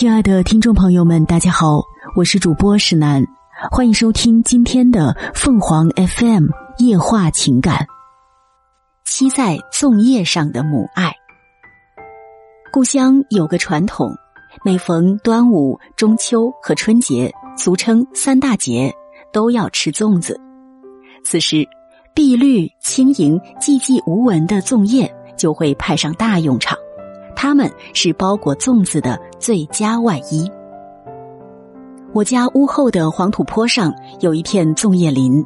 亲爱的听众朋友们，大家好，我是主播石楠，欢迎收听今天的凤凰 FM 夜话情感。漆在粽叶上的母爱。故乡有个传统，每逢端午、中秋和春节，俗称三大节，都要吃粽子。此时，碧绿轻盈、寂寂无闻的粽叶就会派上大用场。它们是包裹粽子的最佳外衣。我家屋后的黄土坡上有一片粽叶林，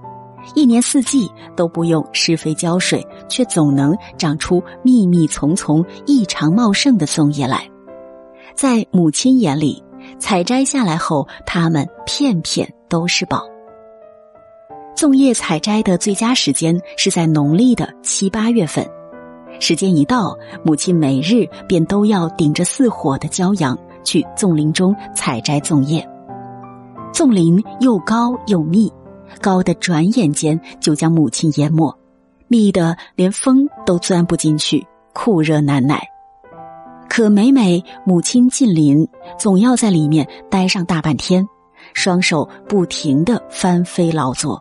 一年四季都不用施肥浇水，却总能长出密密丛丛、异常茂盛的粽叶来。在母亲眼里，采摘下来后，它们片片都是宝。粽叶采摘的最佳时间是在农历的七八月份。时间一到，母亲每日便都要顶着似火的骄阳去粽林中采摘粽叶。粽林又高又密，高的转眼间就将母亲淹没，密的连风都钻不进去，酷热难耐。可每每母亲进林，总要在里面待上大半天，双手不停的翻飞劳作，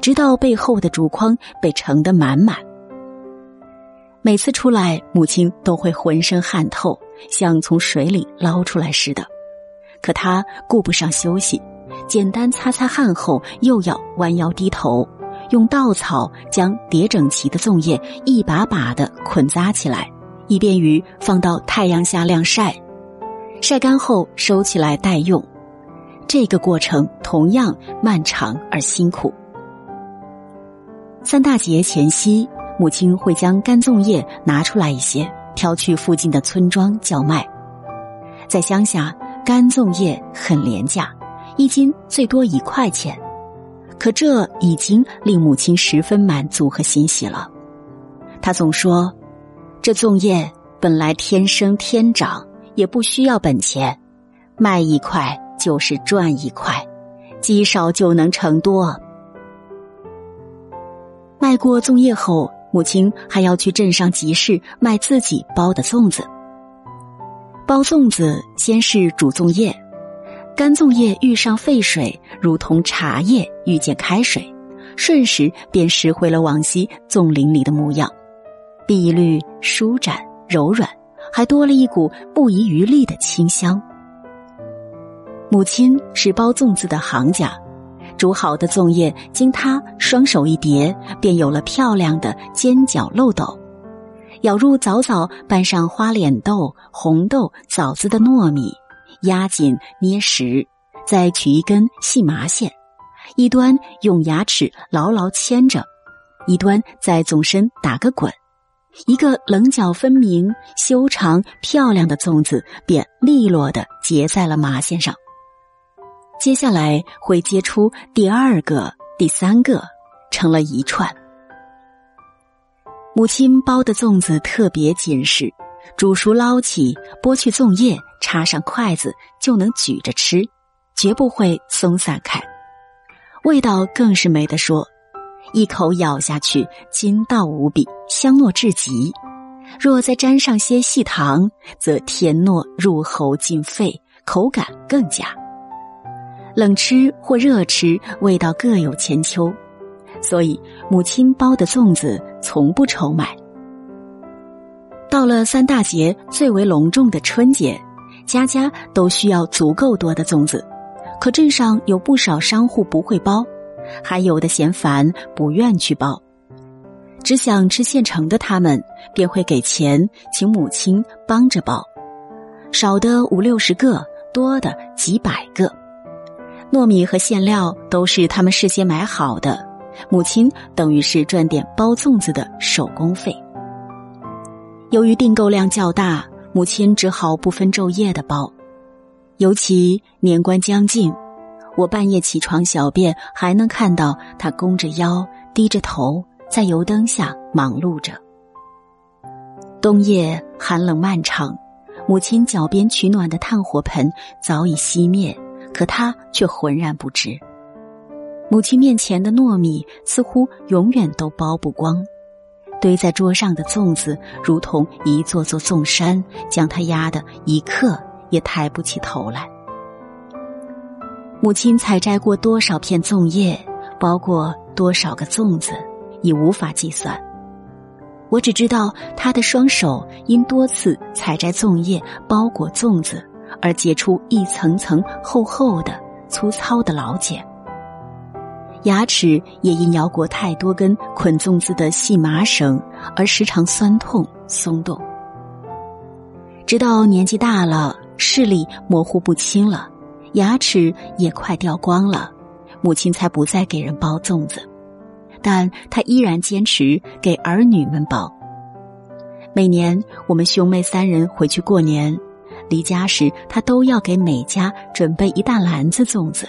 直到背后的竹筐被盛得满满。每次出来，母亲都会浑身汗透，像从水里捞出来似的。可她顾不上休息，简单擦擦汗后，又要弯腰低头，用稻草将叠整齐的粽叶一把把的捆扎起来，以便于放到太阳下晾晒。晒干后收起来待用。这个过程同样漫长而辛苦。三大节前夕。母亲会将干粽叶拿出来一些，挑去附近的村庄叫卖。在乡下，干粽叶很廉价，一斤最多一块钱。可这已经令母亲十分满足和欣喜了。她总说：“这粽叶本来天生天长，也不需要本钱，卖一块就是赚一块，积少就能成多。”卖过粽叶后。母亲还要去镇上集市卖自己包的粽子。包粽子先是煮粽叶，干粽叶遇上沸水，如同茶叶遇见开水，瞬时便拾回了往昔粽林里的模样，碧绿、舒展、柔软，还多了一股不遗余力的清香。母亲是包粽子的行家。煮好的粽叶，经他双手一叠，便有了漂亮的尖角漏斗。舀入早早拌上花脸豆、红豆、枣子的糯米，压紧捏实，再取一根细麻线，一端用牙齿牢牢牵着，一端在粽身打个滚，一个棱角分明、修长漂亮的粽子便利落的结在了麻线上。接下来会接出第二个、第三个，成了一串。母亲包的粽子特别紧实，煮熟捞起，剥去粽叶，插上筷子就能举着吃，绝不会松散开。味道更是没得说，一口咬下去，筋道无比，香糯至极。若再沾上些细糖，则甜糯入喉进肺，口感更佳。冷吃或热吃，味道各有千秋，所以母亲包的粽子从不愁买。到了三大节最为隆重的春节，家家都需要足够多的粽子，可镇上有不少商户不会包，还有的嫌烦不愿去包，只想吃现成的，他们便会给钱请母亲帮着包，少的五六十个，多的几百个。糯米和馅料都是他们事先买好的，母亲等于是赚点包粽子的手工费。由于订购量较大，母亲只好不分昼夜的包。尤其年关将近，我半夜起床小便，还能看到他弓着腰、低着头，在油灯下忙碌着。冬夜寒冷漫长，母亲脚边取暖的炭火盆早已熄灭。可他却浑然不知，母亲面前的糯米似乎永远都包不光，堆在桌上的粽子如同一座座粽山，将他压得一刻也抬不起头来。母亲采摘过多少片粽叶，包过多少个粽子，已无法计算。我只知道她的双手因多次采摘粽叶、包裹粽子而结出一层层厚厚的、粗糙的老茧。牙齿也因咬过太多根捆粽子的细麻绳而时常酸痛松动。直到年纪大了，视力模糊不清了，牙齿也快掉光了，母亲才不再给人包粽子，但她依然坚持给儿女们包。每年我们兄妹三人回去过年，离家时，她都要给每家准备一大篮子粽子，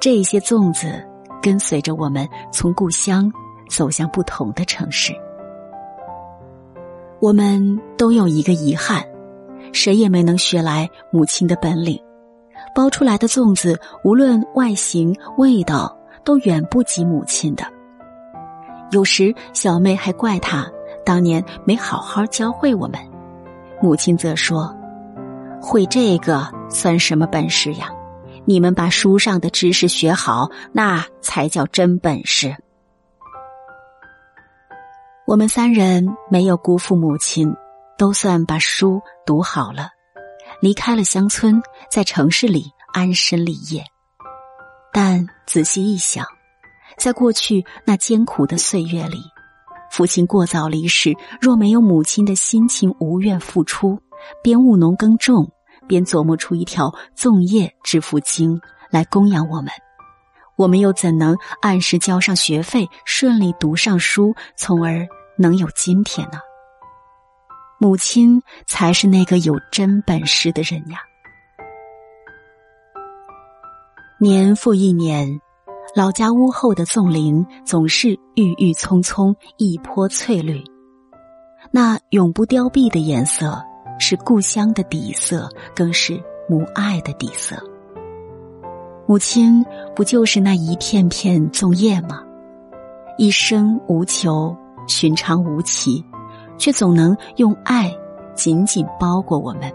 这些粽子。跟随着我们从故乡走向不同的城市，我们都有一个遗憾，谁也没能学来母亲的本领。包出来的粽子，无论外形、味道，都远不及母亲的。有时小妹还怪她当年没好好教会我们，母亲则说：“会这个算什么本事呀？”你们把书上的知识学好，那才叫真本事。我们三人没有辜负母亲，都算把书读好了，离开了乡村，在城市里安身立业。但仔细一想，在过去那艰苦的岁月里，父亲过早离世，若没有母亲的辛勤无怨付出，边务农耕种。边琢磨出一条粽叶致富经来供养我们，我们又怎能按时交上学费，顺利读上书，从而能有今天呢？母亲才是那个有真本事的人呀！年复一年，老家屋后的粽林总是郁郁葱葱，一坡翠绿，那永不凋敝的颜色。是故乡的底色，更是母爱的底色。母亲不就是那一片片粽叶吗？一生无求，寻常无奇，却总能用爱紧紧包裹我们，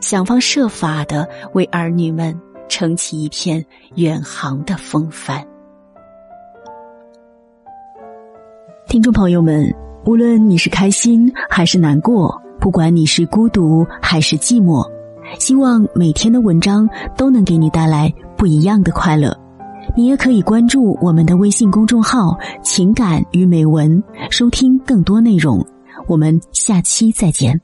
想方设法的为儿女们撑起一片远航的风帆。听众朋友们，无论你是开心还是难过。不管你是孤独还是寂寞，希望每天的文章都能给你带来不一样的快乐。你也可以关注我们的微信公众号“情感与美文”，收听更多内容。我们下期再见。